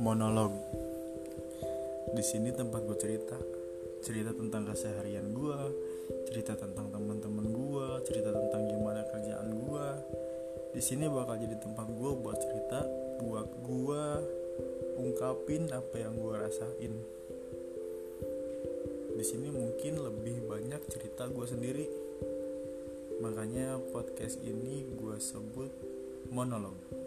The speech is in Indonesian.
monolog. Di sini tempat gue cerita, cerita tentang keseharian gue, cerita tentang teman-teman gue, cerita tentang gimana kerjaan gue. Di sini bakal jadi tempat gue buat cerita, buat gue ungkapin apa yang gue rasain. Di sini mungkin lebih banyak cerita gue sendiri. Makanya podcast ini gue sebut monolog.